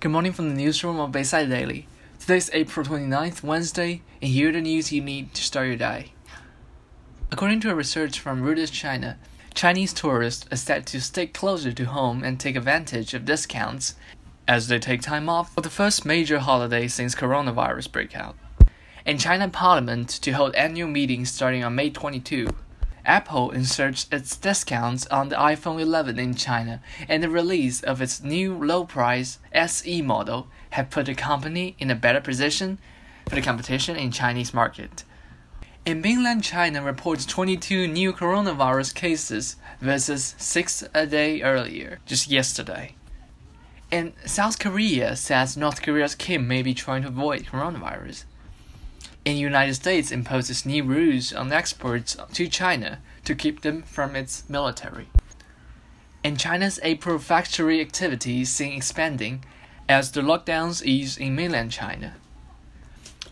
Good morning from the newsroom of Bayside Daily. Today's April 29th, Wednesday, and here are the news you need to start your day. According to a research from Reuters China, Chinese tourists are set to stick closer to home and take advantage of discounts as they take time off for the first major holiday since coronavirus breakout. In China Parliament to hold annual meetings starting on May 22. Apple inserts its discounts on the iPhone 11 in China, and the release of its new low price SE model have put the company in a better position for the competition in Chinese market. In mainland China reports 22 new coronavirus cases versus 6 a day earlier, just yesterday. And South Korea says North Korea's Kim may be trying to avoid coronavirus in the United States imposes new rules on exports to China to keep them from its military. And China's April factory activity is seen expanding as the lockdowns ease in mainland China.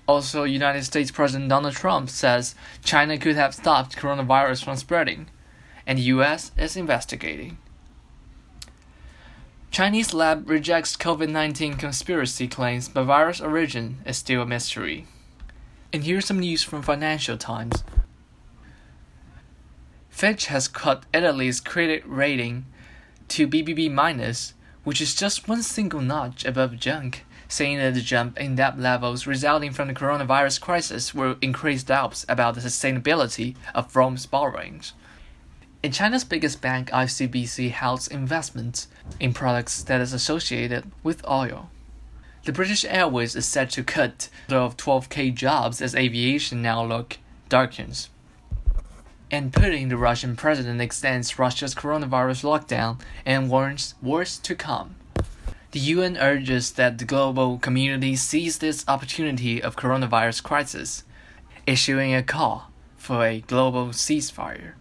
Also, United States President Donald Trump says China could have stopped coronavirus from spreading, and the US is investigating. Chinese lab rejects COVID 19 conspiracy claims, but virus origin is still a mystery. And here's some news from Financial Times. Fitch has cut Italy's credit rating to BBB minus, which is just one single notch above junk, saying that the jump in debt levels resulting from the coronavirus crisis will increase doubts about the sustainability of Rome's borrowings. In China's biggest bank, ICBC holds investments in products that is associated with oil. The British Airways is set to cut of 12k jobs as aviation outlook darkens. And Putin, the Russian president, extends Russia's coronavirus lockdown and warns worse to come. The UN urges that the global community seize this opportunity of coronavirus crisis, issuing a call for a global ceasefire.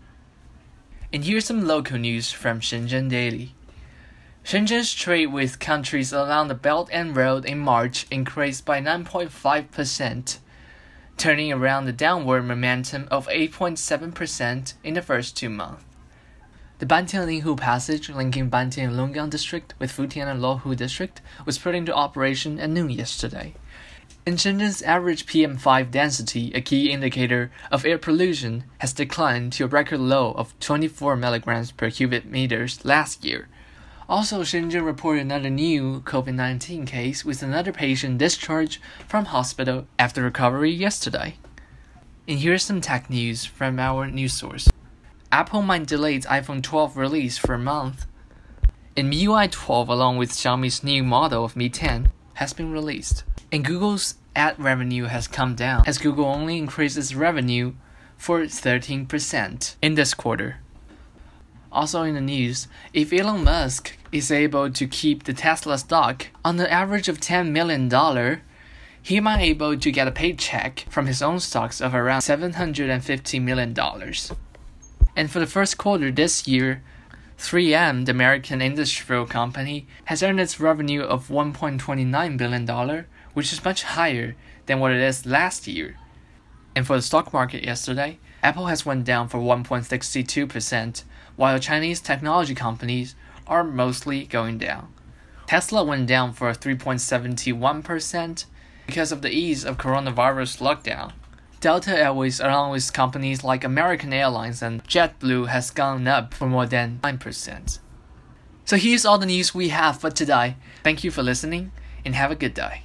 And here's some local news from Shenzhen Daily. Shenzhen's trade with countries along the Belt and Road in March increased by 9.5%, turning around the downward momentum of 8.7% in the first two months. The Bantianlinghu Passage, linking Bantian and Longgang District with Futian and Luohu District, was put into operation at noon yesterday. In Shenzhen's average PM5 density, a key indicator of air pollution, has declined to a record low of 24 milligrams per cubic meters last year also, Shenzhen reported another new COVID 19 case with another patient discharged from hospital after recovery yesterday. And here's some tech news from our news source Apple might delay its iPhone 12 release for a month. And MIUI 12, along with Xiaomi's new model of Mi 10, has been released. And Google's ad revenue has come down as Google only increased its revenue for 13% in this quarter. Also in the news, if Elon Musk is able to keep the Tesla stock on the average of $10 million, he might be able to get a paycheck from his own stocks of around $750 million. And for the first quarter this year, 3M, the American industrial company, has earned its revenue of $1.29 billion, which is much higher than what it is last year. And for the stock market yesterday, Apple has went down for 1.62%, while Chinese technology companies are mostly going down. Tesla went down for 3.71% because of the ease of coronavirus lockdown. Delta Airways, along with companies like American Airlines and JetBlue, has gone up for more than 9%. So here's all the news we have for today. Thank you for listening and have a good day.